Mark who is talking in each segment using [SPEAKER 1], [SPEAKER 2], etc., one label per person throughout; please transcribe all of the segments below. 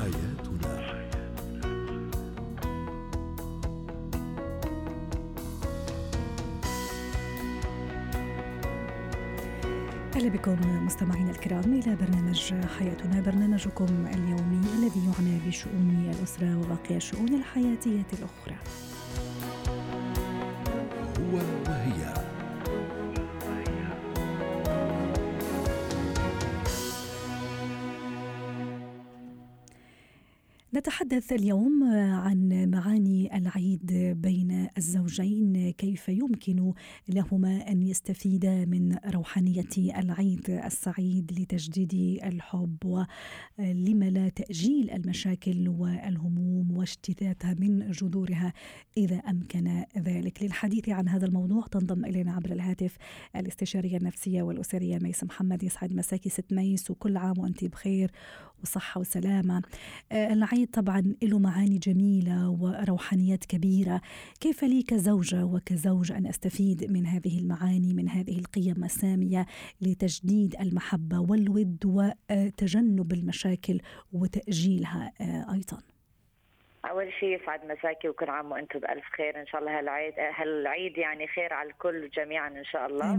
[SPEAKER 1] حياتنا
[SPEAKER 2] أهلا بكم مستمعينا الكرام إلى برنامج حياتنا برنامجكم اليومي الذي يعنى بشؤون الأسرة وباقي الشؤون الحياتية الأخرى.
[SPEAKER 1] هو
[SPEAKER 2] نتحدث اليوم عن معاني العيد بين الزوجين. كيف يمكن لهما أن يستفيدا من روحانية العيد السعيد لتجديد الحب؟ ولم لا تأجيل المشاكل والهموم واجتثاثها من جذورها إذا أمكن ذلك؟ للحديث عن هذا الموضوع تنضم إلينا عبر الهاتف الاستشارية النفسية والأسرية ميس محمد يسعد مساكي ست ميس وكل عام وأنت بخير. وصحة وسلامة. العيد العيد طبعا له معاني جميلة وروحانيات كبيرة. كيف لي كزوجة وكزوج أن أستفيد من هذه المعاني من هذه القيم السامية لتجديد المحبة والود وتجنب المشاكل وتأجيلها أيضا؟
[SPEAKER 3] أول شيء يسعد مساكي وكل عام وأنتم بألف خير. إن شاء الله هالعيد هالعيد يعني خير على الكل جميعا إن شاء الله.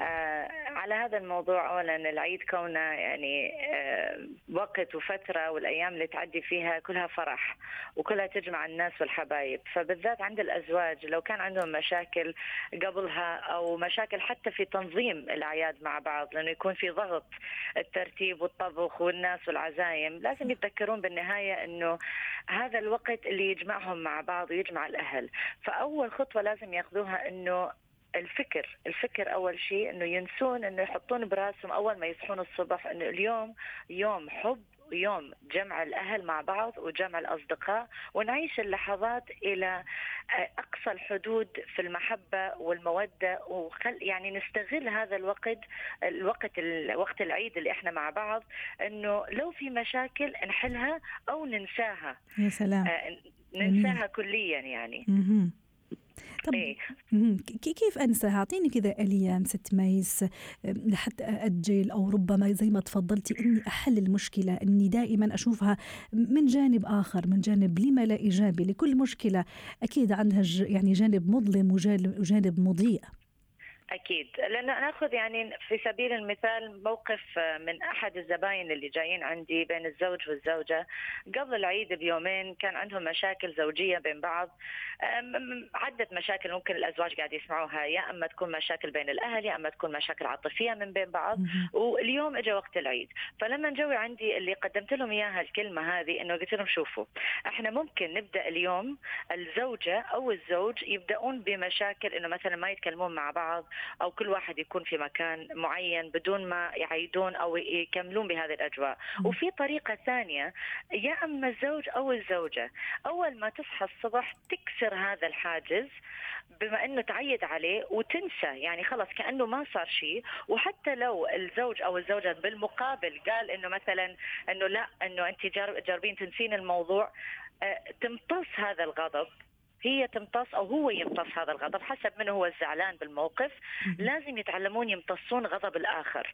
[SPEAKER 3] آه على هذا الموضوع اولا العيد كونه يعني آه وقت وفترة والأيام اللي تعدي فيها كلها فرح وكلها تجمع الناس والحبايب. فبالذات عند الأزواج لو كان عندهم مشاكل قبلها أو مشاكل حتى في تنظيم الأعياد مع بعض لأنه يكون في ضغط الترتيب والطبخ والناس والعزايم لازم يتذكرون بالنهاية إنه هذا الوقت الوقت اللي يجمعهم مع بعض ويجمع الأهل. فأول خطوة لازم ياخذوها إنه الفكر الفكر أول شيء إنه ينسون إنه يحطون براسهم أول ما يصحون الصبح إنه اليوم يوم حب يوم جمع الأهل مع بعض وجمع الأصدقاء ونعيش اللحظات إلى أقصى الحدود في المحبة والمودة وخل يعني نستغل هذا الوقت الوقت وقت العيد اللي إحنا مع بعض إنه لو في مشاكل نحلها أو ننساها.
[SPEAKER 2] يا سلام.
[SPEAKER 3] ننساها كليا يعني.
[SPEAKER 2] مم. طب
[SPEAKER 3] إيه.
[SPEAKER 2] كيف انساها؟ أعطيني كذا اليام ست ميس لحتى أجل أو ربما زي ما تفضلتي إني أحل المشكلة إني دائما أشوفها من جانب آخر من جانب لما لا إيجابي لكل مشكلة أكيد عندها يعني جانب مظلم وجانب مضيء.
[SPEAKER 3] أكيد. لأن نأخذ يعني في سبيل المثال موقف من أحد الزباين اللي جايين عندي بين الزوج والزوجة. قبل العيد بيومين كان عندهم مشاكل زوجية بين بعض. عدة مشاكل ممكن الأزواج قاعد يسمعوها. يا أما تكون مشاكل بين الأهل يا أما تكون مشاكل عاطفية من بين بعض. واليوم اجى وقت العيد. فلما جوي عندي اللي قدمت لهم إياها الكلمة هذه إنه قلت لهم شوفوا إحنا ممكن نبدأ اليوم الزوجة أو الزوج يبدأون بمشاكل إنه مثلا ما يتكلمون مع بعض أو كل واحد يكون في مكان معين بدون ما يعيدون أو يكملون بهذه الأجواء. وفي طريقة ثانية يا أما الزوج أو الزوجة أول ما تصحى الصبح تكسر هذا الحاجز بما إنه تعيد عليه وتنسى يعني خلاص كأنه ما صار شيء. وحتى لو الزوج أو الزوجة بالمقابل قال إنه مثلا إنه لا إنه أنت جاربين تنسين الموضوع تمتص هذا الغضب. هي تمتص أو هو يمتص هذا الغضب حسب من هو الزعلان بالموقف. لازم يتعلمون يمتصون غضب الآخر.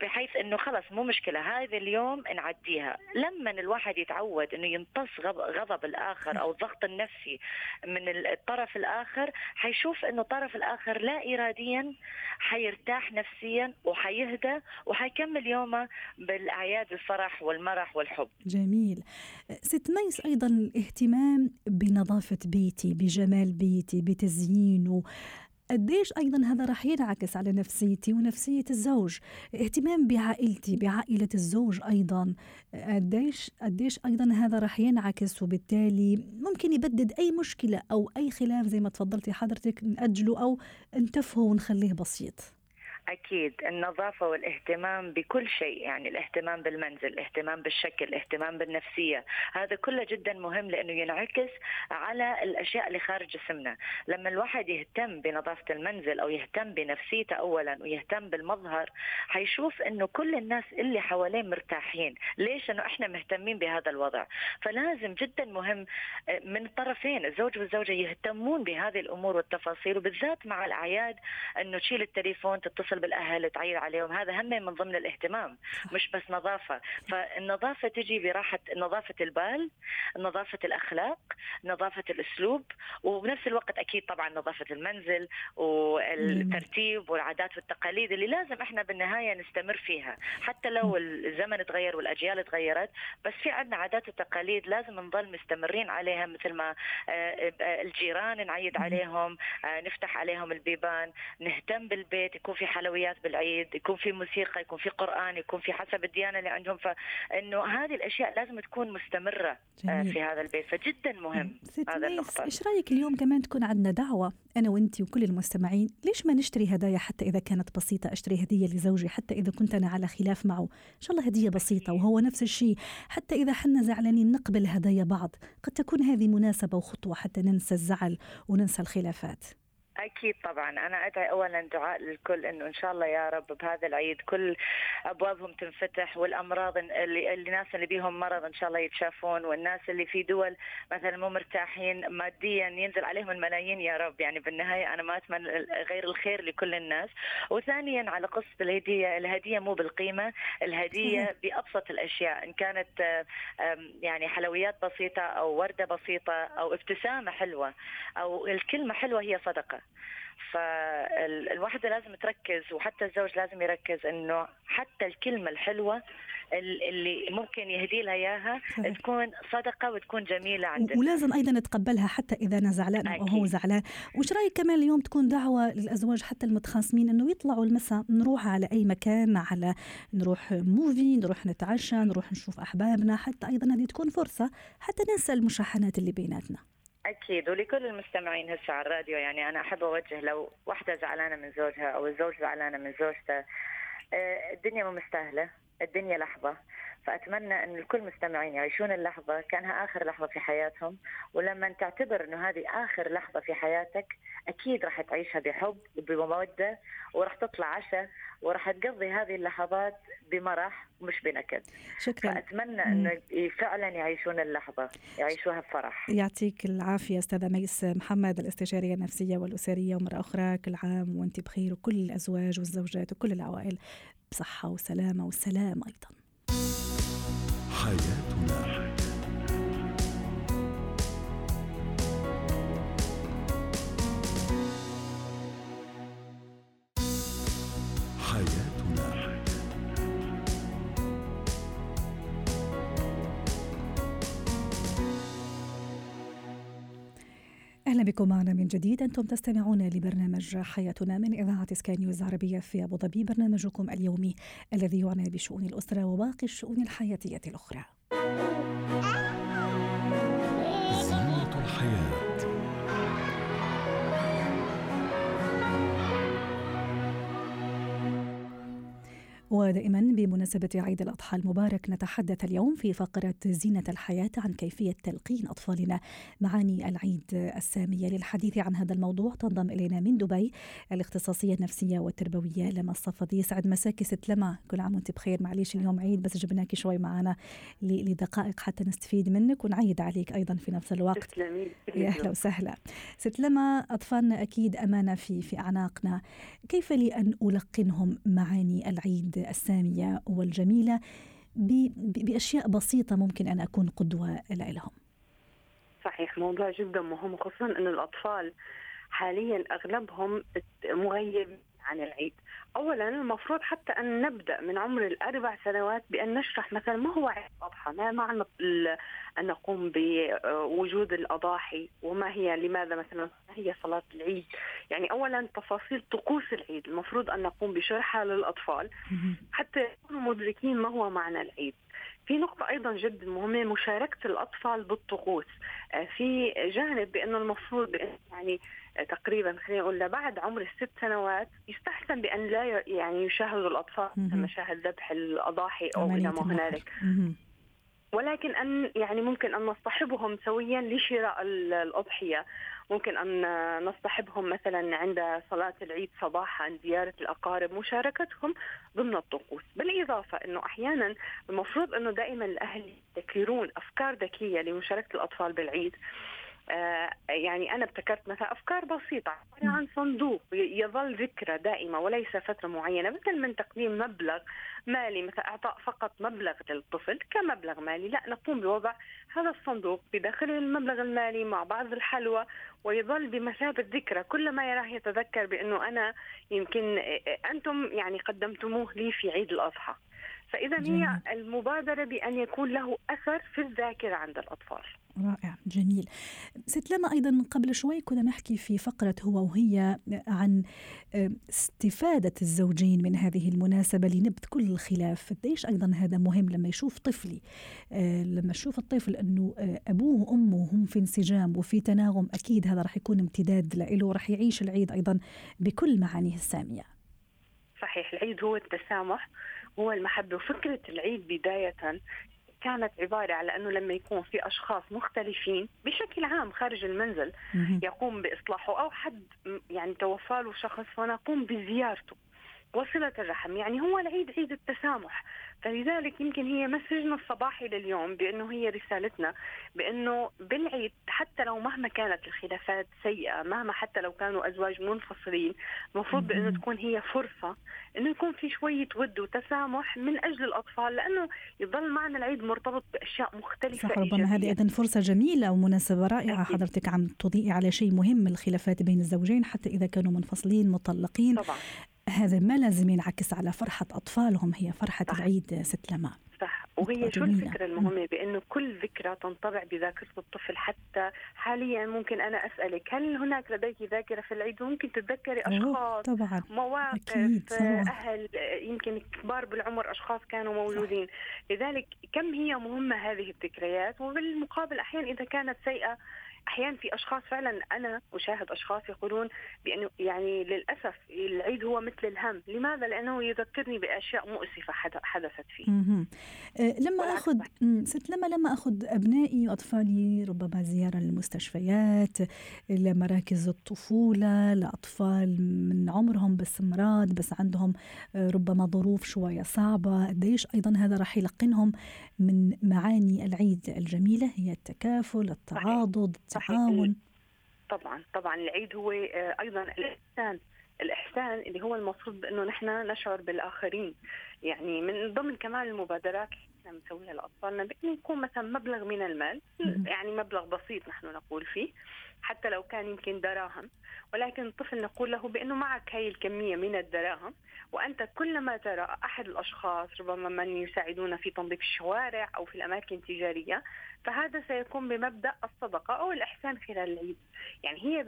[SPEAKER 3] بحيث إنه خلص مو مشكلة هذا اليوم نعديها. لما الواحد يتعود إنه يمتص غضب الآخر أو الضغط النفسي من الطرف الآخر حيشوف إنه الطرف الآخر لا اراديا حيرتاح نفسيا وحيهدى وحيكمل يومه بالأعياد الفرح والمرح والحب.
[SPEAKER 2] جميل. ست ميس أيضا الاهتمام بنظافة بيتي بجمال بيتي بتزيينه. قديش أيضا هذا راح ينعكس على نفسيتي ونفسية الزوج؟ اهتمام بعائلتي بعائلة الزوج أيضا. قديش قديش أيضا هذا راح ينعكس وبالتالي ممكن يبدد أي مشكلة أو أي خلاف زي ما تفضلتي حضرتك ناجله أو نتفهه ونخليه بسيط.
[SPEAKER 3] أكيد النظافة والاهتمام بكل شيء يعني الاهتمام بالمنزل الاهتمام بالشكل الاهتمام بالنفسية هذا كله جدا مهم لأنه ينعكس على الأشياء اللي خارج جسمنا. لما الواحد يهتم بنظافة المنزل أو يهتم بنفسيته أولا ويهتم بالمظهر حيشوف أنه كل الناس اللي حواليه مرتاحين. ليش؟ أنه إحنا مهتمين بهذا الوضع. فلازم جدا مهم من الطرفين الزوج والزوجة يهتمون بهذه الأمور والتفاصيل وبالذات مع الأعياد أنه تشيل التليفون تتصل تتصل بالاهل تعيد عليهم. هذا هم من ضمن الاهتمام مش بس نظافة. فالنظافة تجي براحة نظافة البال نظافة الأخلاق نظافة الأسلوب وبنفس الوقت أكيد طبعا نظافة المنزل والترتيب والعادات والتقاليد اللي لازم إحنا بالنهاية نستمر فيها. حتى لو الزمن تغير والأجيال تغيرت بس في عندنا عادات وتقاليد لازم نضل مستمرين عليها مثل ما آه، آه، الجيران نعيد عليهم آه، نفتح عليهم البيبان نهتم بالبيت يكون في حلويات بالعيد يكون في موسيقى يكون في قرآن يكون في حسب الديانة اللي عندهم. فإنه هذه الأشياء لازم تكون مستمرة جميل. في هذا البيت. فجدا مهم هذا النقطة.
[SPEAKER 2] إيش رأيك اليوم كمان تكون عندنا دعوة أنا وأنت وكل المستمعين؟ ليش ما نشتري هدايا حتى إذا كانت بسيطة؟ أشتري هدية لزوجي حتى إذا كنت أنا على خلاف معه. إن شاء الله هدية بسيطة وهو نفس الشيء. حتى إذا حنا زعلانين نقبل هدايا بعض قد تكون هذه مناسبة وخطوة حتى ننسى الزعل وننسى الخلافات.
[SPEAKER 3] أكيد طبعا. أنا أدعي اولا دعاء للكل إنه إن شاء الله يا رب بهذا العيد كل أبوابهم تنفتح والأمراض اللي الناس اللي بيهم مرض إن شاء الله يتشافون والناس اللي في دول مثلا مو مرتاحين ماديا ينزل عليهم الملايين يا رب. يعني بالنهاية أنا ما أتمنى غير الخير لكل الناس. وثانيا على قصة الهدية الهدية مو بالقيمة الهدية بأبسط الأشياء. إن كانت يعني حلويات بسيطة أو وردة بسيطة أو ابتسامة حلوة أو الكلمة حلوة هي صدقة. فالواحدة لازم تركز وحتى الزوج لازم يركز إنه حتى الكلمة الحلوة اللي ممكن يهدي لها إياها تكون صدقة وتكون جميلة عندنا.
[SPEAKER 2] ولازم أيضا نتقبلها حتى إذا أنا زعلان أو هو زعلان. وش رأيك كمان اليوم تكون دعوة للأزواج حتى المتخاصمين إنه يطلعوا المساء نروح على أي مكان على نروح موفي نروح نتعشى نروح نشوف أحبابنا حتى أيضا هذه تكون فرصة حتى ننسى المشاحنات اللي بيناتنا.
[SPEAKER 3] أكيد ولكل المستمعين هسه على الراديو يعني أنا أحب أوجه لو وحدة زعلانة من زوجها أو الزوج زعلانه من زوجته آه، الدنيا مو مستاهلة الدنيا لحظة. فأتمنى أن الكل مستمعين يعيشون اللحظة كانها آخر لحظة في حياتهم. ولما تعتبر إنه هذه آخر لحظة في حياتك أكيد راح تعيشها بحب وبمودة وراح تطلع عشاء وراح تقضي هذه اللحظات بمرح مش بنكد.
[SPEAKER 2] شكرا.
[SPEAKER 3] فأتمنى إنه فعلا يعيشون اللحظة يعيشوها بفرح.
[SPEAKER 2] يعطيك العافية أستاذة ميس محمد الاستشارية النفسية والأسرية ومره أخرى كل عام وأنت بخير وكل الأزواج والزوجات وكل العوائل بصحة وسلامة وسلام أيضا. حياتنا. بكم معنا من جديد. أنتم تستمعون لبرنامج حياتنا من إذاعة سكاي نيوز عربيه في أبو ظبي. برنامجكم اليومي الذي يعنى بشؤون الأسرة وباقي الشؤون الحياتية الأخرى. زينة الحياة. ودائما بمناسبة عيد الأضحى المبارك نتحدث اليوم في فقرة زينة الحياة عن كيفية تلقين أطفالنا. معاني العيد السامية للحديث عن هذا الموضوع تنضم إلينا من دبي الاختصاصية النفسية والتربوية لما الصفدي يسعد مساكي. ست لما كل عام وانت بخير. معليش اليوم عيد بس جبناكي شوي معنا لدقائق حتى نستفيد منك ونعيد عليك أيضا في نفس الوقت. يا أهلا وسهلا. ست لما أطفالنا أكيد أمانة في في أعناقنا. كيف لي أن ألقنهم معاني العيد السامية والجميلة بأشياء بسيطة ممكن أن أكون قدوة لهم.
[SPEAKER 4] صحيح موضوع جدا مهم خصوصا أن الأطفال حاليا أغلبهم مغيب عن العيد. اولا المفروض حتى أن نبدأ من عمر الأربع سنوات بأن نشرح مثلا ما هو عيد الأضحى ما معنى أن نقوم بوجود الأضاحي وما هي لماذا مثلا ما هي صلاة العيد؟ يعني اولا تفاصيل طقوس العيد المفروض أن نقوم بشرحها للأطفال حتى يكونوا مدركين ما هو معنى العيد. في نقطة أيضا جدا مهمة مشاركة الأطفال بالطقوس. آه، في جانب بأنه المفروض يعني تقريبا خلينا نقول بعد عمر الست سنوات يستحسن بأن لا يعني يشاهدوا الأطفال مشاهد ذبح الأضاحي أو إلى ما هنالك. ولكن أن يعني ممكن أن نصطحبهم سويا لشراء الأضحية. ممكن أن نصطحبهم مثلا عند صلاة العيد صباحا زيارة الأقارب مشاركتهم ضمن الطقوس. بالإضافة إنه أحيانا المفروض إنه دائما الأهل يذكرون أفكار ذكية لمشاركة الأطفال بالعيد. يعني أنا ابتكرت مثلا أفكار بسيطة عن صندوق يظل ذكرى دائمة وليس فترة معينة مثل من تقديم مبلغ مالي مثلا إعطاء فقط مبلغ للطفل كمبلغ مالي. لا نقوم بوضع هذا الصندوق بداخله المبلغ المالي مع بعض الحلوى ويظل بمثابة ذكرى. كلما يراه يتذكر بأنه أنا يمكن أنتم يعني قدمتموه لي في عيد الأضحى. فإذا هي المبادرة بأن يكون له أثر في الذاكرة عند الأطفال.
[SPEAKER 2] رائع جميل. ست لما أيضا قبل شوي كنا نحكي في فقرة هو وهي عن استفادة الزوجين من هذه المناسبة لنبت كل الخلاف. قديش أيضا هذا مهم لما يشوف طفلي؟ آه، لما يشوف الطفل أنه آه، أبوه وأمه هم في انسجام وفي تناغم أكيد هذا راح يكون امتداد له وراح يعيش العيد أيضا بكل معانيه السامية.
[SPEAKER 4] صحيح العيد هو التسامح هو المحبة وفكرة العيد بداية كانت عبارة على أنه لما يكون في أشخاص مختلفين بشكل عام خارج المنزل يقوم بإصلاحه أو حد يعني توفى له شخص فنقوم بزيارته. وصلة الرحم يعني هو العيد عيد التسامح. فلذلك يمكن هي مسجنا الصباحي لليوم بأنه هي رسالتنا بأنه بالعيد حتى لو مهما كانت الخلافات سيئة مهما حتى لو كانوا أزواج منفصلين المفروض بأنه تكون هي فرصة إنه يكون في شوية ود وتسامح من أجل الأطفال لأنه يظل معنا العيد مرتبط بأشياء مختلفة
[SPEAKER 2] صح ربما هذه أيضا فرصة جميلة ومناسبة رائعة أكيد. حضرتك عم تضيئي على شيء مهم الخلافات بين الزوجين حتى إذا كانوا منفصلين مطلقين. طبعا. هذا ما لازم ينعكس على فرحة أطفالهم هي فرحة صح. العيد ست لما
[SPEAKER 4] صح وهي شو الفكرة المهمة بأنه كل ذكرى تنطبع بذاكرة الطفل حتى حاليا ممكن أنا أسألك هل هناك لديك ذاكرة في العيد ممكن تتذكري أشخاص
[SPEAKER 2] طبعا.
[SPEAKER 4] مواقف أكيد. أهل يمكن كبار بالعمر أشخاص كانوا موجودين صح. لذلك كم هي مهمة هذه الذكريات وبالمقابل أحيانا إذا كانت سيئة أحيانا في أشخاص فعلا أنا أشاهد أشخاص يقولون بأنه يعني للأسف العيد هو مثل الهم، لماذا؟ لأنه يذكرني بأشياء مؤسفة حدثت فيه.
[SPEAKER 2] أه لما اخذ ست لما لما أخذ أبنائي وأطفالي ربما زيارة للمستشفيات، لمراكز الطفولة، لأطفال من عمرهم بس مراد بس عندهم آه، ربما ظروف شوية صعبة، قديش أيضا هذا راح يلقنهم من معاني العيد الجميلة؟ هي التكافل، التعاضد، التعاون
[SPEAKER 4] طبعا طبعا. العيد هو آه، أيضا الإحسان. الإحسان اللي هو المفروض إنه نحن نشعر بالآخرين. يعني من ضمن كمان المبادرات اللي بنسويها لأطفالنا بانه يكون مثلا مبلغ من المال. يعني مبلغ بسيط نحن نقول فيه. حتى لو كان يمكن دراهم. ولكن الطفل نقول له بأنه معك هاي الكمية من الدراهم وأنت كلما ترى أحد الأشخاص ربما من يساعدون في تنظيف الشوارع أو في الأماكن التجارية فهذا سيكون بمبدأ الصدقة أو الإحسان خلال العيد. يعني هي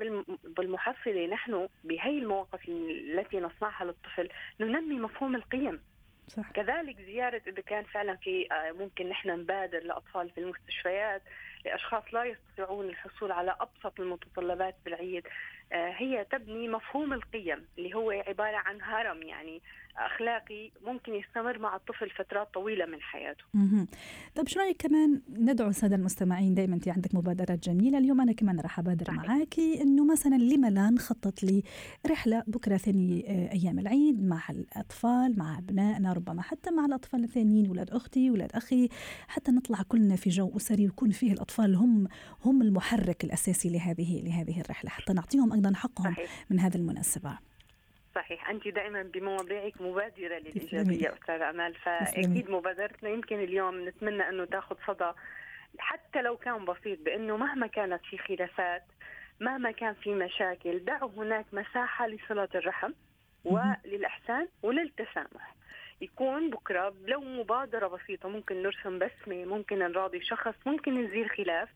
[SPEAKER 4] بالمحصلة نحن بهي المواقف التي نصنعها للطفل ننمي مفهوم القيم. صح. كذلك زيارة إذا كان فعلا في آه، ممكن نحن نبادر لأطفال في المستشفيات لأشخاص لا يستطيعون الحصول على أبسط المتطلبات بالعيد. هي تبني مفهوم القيم اللي هو عبارة عن هرم يعني أخلاقي ممكن يستمر مع الطفل فترات طويلة من حياته.
[SPEAKER 2] طيب شو رأيك كمان ندعو الساده المستمعين دائما انت عندك مبادرات جميلة، اليوم أنا كمان راح أبادر معك إنه مثلا لما لا نخطط لرحلة بكرة ثاني آه، أيام العيد مع الأطفال مع أبنائنا ربما حتى مع الأطفال الثانيين أولاد أختي أولاد أخي حتى نطلع كلنا في جو أسري ويكون فيه الأطفال هم هم المحرك الأساسي لهذه لهذه الرحلة. حتى نعطيهم أيضا حقهم صحيح. من هذه المناسبة.
[SPEAKER 4] صحيح. أنت دائما بمواضيعك مبادرة للايجابيه استاذه أمال. فأكيد مبادرتنا يمكن اليوم نتمنى أنه تأخذ صدى حتى لو كان بسيط بأنه مهما كانت في خلافات مهما كان في مشاكل دعوا هناك مساحة لصله الرحم وللإحسان وللتسامح. يكون بكرة لو مبادرة بسيطة ممكن نرسم بسمة ممكن نراضي شخص ممكن نزيل خلاف.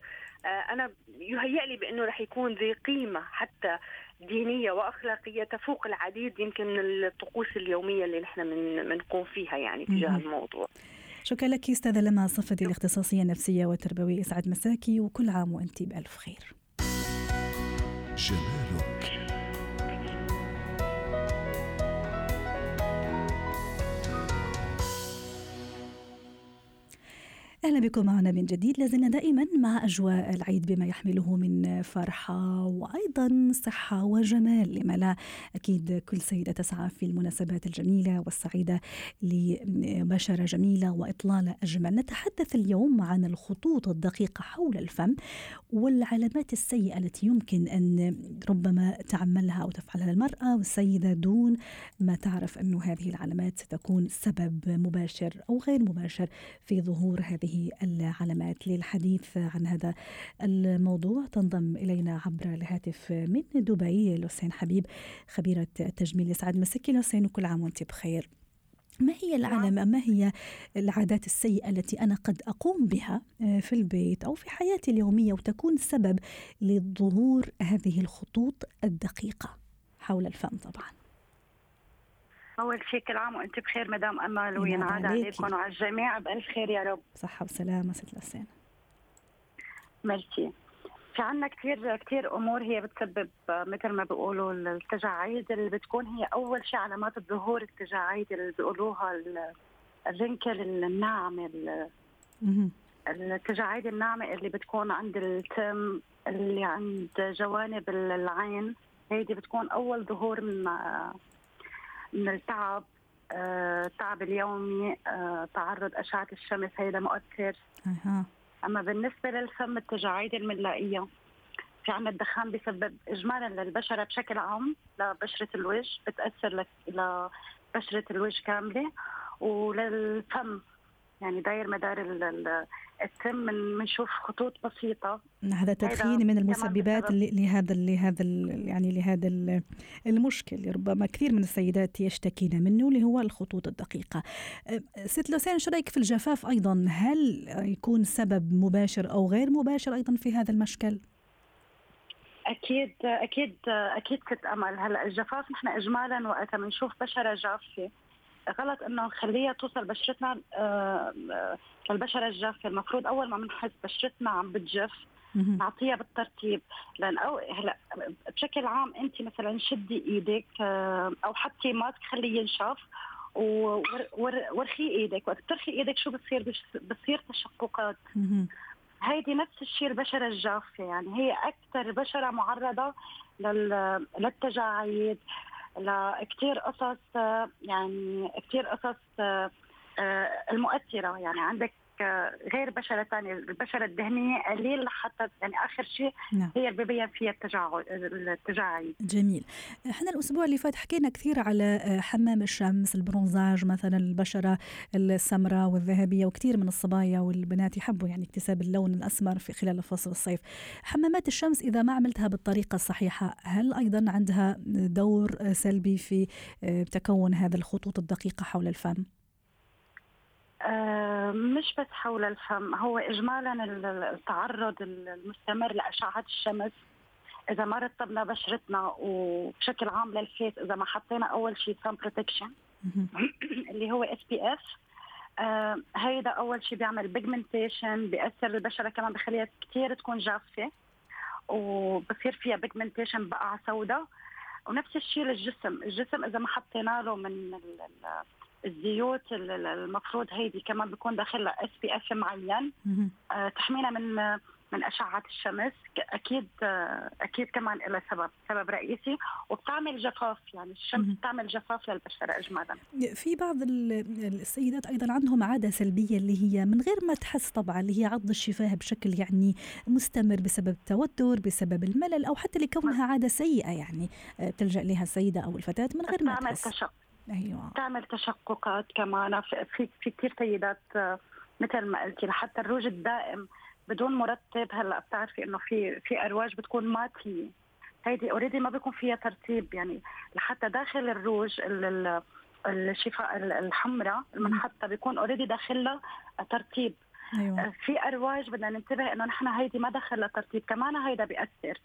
[SPEAKER 4] أنا يهيأ لي بأنه رح يكون ذي قيمة حتى دينية وأخلاقية تفوق العديد يمكن من الطقوس اليومية اللي نحن بنقوم فيها يعني تجاه الموضوع.
[SPEAKER 2] شكرا لك أستاذة لما صفتي الاختصاصية النفسية والتربوية اسعد مساكي وكل عام وانت بألف خير. جمالك أهلا بكم معنا من جديد. لازلنا دائما مع أجواء العيد بما يحمله من فرحة وأيضا صحة وجمال لما لا أكيد كل سيدة تسعى في المناسبات الجميلة والسعيدة لبشرة جميلة وإطلالة أجمل. نتحدث اليوم عن الخطوط الدقيقة حول الفم والعلامات السيئة التي يمكن أن ربما تعملها أو تفعلها المرأة والسيدة دون ما تعرف أن هذه العلامات ستكون سبب مباشر أو غير مباشر في ظهور هذه العلامات للحديث عن هذا الموضوع. تنضم إلينا عبر الهاتف من دبي لوسين حبيب خبيرة التجميل يسعد مسكي. لوسين وكل عام وانت بخير. ما هي العلامة ما هي العادات السيئة التي أنا قد أقوم بها آه، في البيت أو في حياتي اليومية وتكون سبب لظهور هذه الخطوط الدقيقة؟ حول الفم طبعا.
[SPEAKER 5] أول شيء كل عام وأنت بخير مدام امل وينعاد عليكم وعلى الجميع بألف خير يا رب.
[SPEAKER 2] صحة وسلامة ست لسان
[SPEAKER 5] ميرسي. في عنا كثير كثير أمور هي بتسبب مثل ما بيقولوا التجاعيد اللي بتكون هي أول شيء علامات الظهور التجاعيد اللي بيقولوها الرنكل الناعمه التجاعيد الناعمة اللي بتكون عند التم اللي عند جوانب العين. هيدي بتكون أول ظهور من من التعب التعب آه، اليومي آه، تعرض أشعة الشمس هيدا مؤثر أه. أما بالنسبة للفم التجاعيد المنلائيه في عنا الدخان بسبب اجمالا للبشرة بشكل عام لبشرة الوجه بتأثر لبشره الوجه كاملة وللفم يعني داير مدار التم بنشوف خطوط بسيطة.
[SPEAKER 2] هذا تدخين من المسببات لهذا لهذا يعني لهذا المشكل. ربما كثير من السيدات يشتكين منه اللي هو الخطوط الدقيقة. أه، ست لوسين شو رأيك في الجفاف أيضا؟ هل يكون سبب مباشر أو غير مباشر أيضا في هذا المشكل؟
[SPEAKER 5] أكيد أكيد أكيد ست أمل. هلا الجفاف نحن اجمالا وقتها بنشوف بشرة جافة. غلط إنه نخليها توصل بشرتنا آه، آه، للبشره الجافه المفروض أول ما بنحس بشرتنا عم بتجف نعطيها بالترتيب. لأن أو هلأ بشكل عام أنت مثلا شدي إيدك آه، أو حطي ماسك خليه ينشف ورخي إيدك. وقت بترخي إيدك شو بتصير؟ بتصير تشققات. هيدي نفس الشيء البشرة الجافة. يعني هي أكثر بشرة معرضة للتجاعيد. لكثير قصص يعني كثير قصص آه، المؤثرة. يعني عندك غير بشرة ثانية البشرة الدهنيه قليل لحتى يعني آخر شيء نعم. هي اللي ببين فيها التجاعيد
[SPEAKER 2] جميل. إحنا الأسبوع اللي فات حكينا كثير على حمام الشمس البرونزاج مثلا البشرة السمراء والذهبية وكثير من الصبايا والبنات يحبوا يعني اكتساب اللون الأسمر في خلال فصل الصيف. حمامات الشمس إذا ما عملتها بالطريقة الصحيحة هل أيضا عندها دور سلبي في تكون هذا الخطوط الدقيقة حول الفم؟
[SPEAKER 5] آه، مش بس حول الفم هو اجمالا التعرض المستمر لأشعة الشمس. إذا ما رطبنا بشرتنا وبشكل عام لل face إذا ما حطينا أول شيء sun protection اللي هو SPF هيدا أول شيء بيعمل pigmentation بيأثر البشره كمان بخليها كثير تكون جافة وبصير فيها pigmentation بقع سوداء. ونفس الشيء للجسم الجسم إذا ما حطينا له من الزيوت المفروض هيدي كمان بيكون داخلها SPF معين. آه، تحمينا من من أشعة الشمس. أكيد آه، أكيد كمان لها سبب سبب رئيسي. وبتعمل جفاف يعني الشمس بتعمل جفاف للبشرة اجمالا.
[SPEAKER 2] في بعض السيدات أيضا عندهم عادة سلبية اللي هي من غير ما تحس طبعا اللي هي عض الشفاه بشكل يعني مستمر بسبب التوتر بسبب الملل أو حتى لكونها عادة سيئة يعني آه، تلجا لها السيدة أو الفتاة من غير ما تحس.
[SPEAKER 5] أيوه. تعمل تشققات كمان في في كثير سيدات آه، مثل ما قلتي لحتى الروج الدائم بدون مرطب هلأ بتعرفي إنه في في أرواج بتكون matte هيدي already ما بيكون فيها ترطيب يعني لحتى داخل الروج الشفاه الحمرة المنحطها بيكون already داخلها ترطيب أيوة. آه، في أرواج بدنا ننتبه إنه نحن هيدي ما دخلها ترطيب كمان هيدا بيأثر.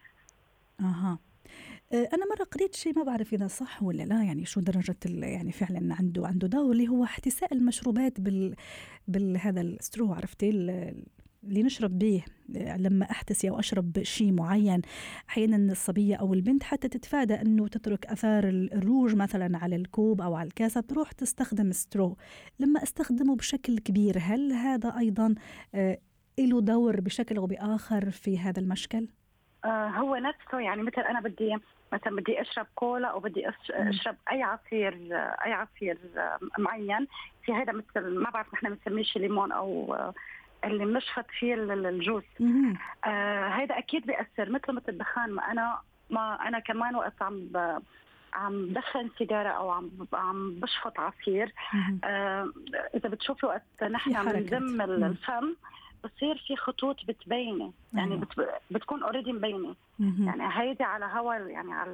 [SPEAKER 2] أها. آه، أنا مرة قريت شيء ما بعرف إذا صح ولا لا يعني شو درجة يعني فعلا عنده عنده دور اللي هو احتساء المشروبات بال بالهذا ال straw عرفتي اللي نشرب به لما أحتسي أو أشرب شيء معين أحيانا الصبية أو البنت حتى تتفادى إنه تترك آثار الروج مثلا على الكوب أو على الكاسة بتروح تستخدم straw لما أستخدمه بشكل كبير هل هذا أيضا آه، له دور بشكل أو بآخر في هذا المشكل؟
[SPEAKER 5] آه هو نفسه يعني مثل أنا بدي مثلا بدي أشرب كولا أو بدي أشرب أي عصير أي عصير معين. في هذا مثل ما بعرف نحن بنسميه ليمون أو اللي بنشفط فيه الجوز آه هذا أكيد بيأثر. مثل مثل الدخان ما أنا ما أنا كمان وقت عم عم بدخن سيجارة أو عم عم بشفط عصير آه إذا بتشوفي وقت نحن بنزم الفم بصير في خطوط بتبينه يعني أيوة. بت... بتكون اوريدي مبينة. يعني هيدي على هوا يعني على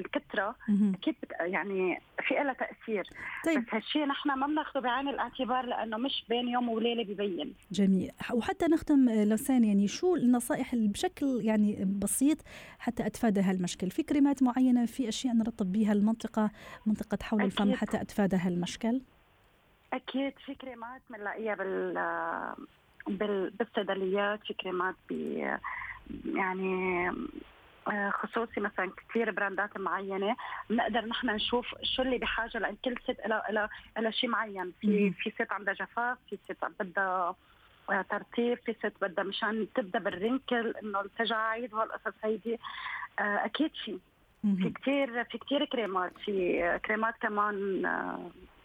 [SPEAKER 5] الكترة أكيد بت... يعني في لها تأثير. طيب. بس هالشيء نحن ما بناخذه بعين الاعتبار لأنه مش بين يوم وليلة ببين.
[SPEAKER 2] جميل. وحتى نختم لوسان يعني شو النصائح بشكل يعني بسيط حتى أتفادى هالمشكل؟ في كريمات معينة في أشياء نرطب بها المنطقة منطقة حول أكيد. الفم حتى أتفادى هالمشكل؟
[SPEAKER 5] أكيد في كريمات بنلاقيها بال بالصيدليات في كريمات يعني آه، خصوصي مثلا كثير براندات معينة. بنقدر نحن نشوف شو اللي بحاجة لأن كل ست لها لها لها شيء معين. في في ست عندها جفاف في ست بدها آه، ترطيب في ست بدها مشان تبدأ بالرنكل إنه التجاعيد وهالقصص هيدي. آه، أكيد في. في كثير في كثير كريمات. في كريمات كمان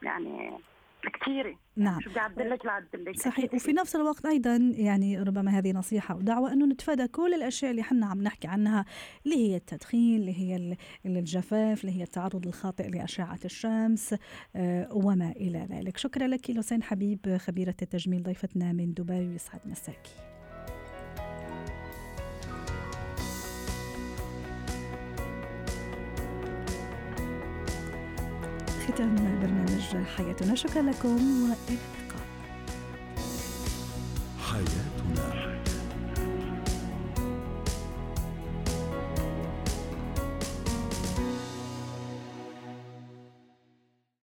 [SPEAKER 5] يعني كثيرة.
[SPEAKER 2] نعم.
[SPEAKER 5] شو بدي أعدل لك؟ لاعدل لك.
[SPEAKER 2] صحيح. وفي نفس الوقت أيضا يعني ربما هذه نصيحة ودعوة إنه نتفادى كل الأشياء اللي إحنا عم نحكي عنها اللي هي التدخين اللي هي الجفاف اللي هي التعرض الخاطئ لأشعة الشمس آه، وما إلى ذلك. شكرا لك لوسين حبيب خبيرة التجميل ضيفتنا من دبي ويسعد مساكي ختام برنامج حياتنا شكرا لكم. والى اللقاء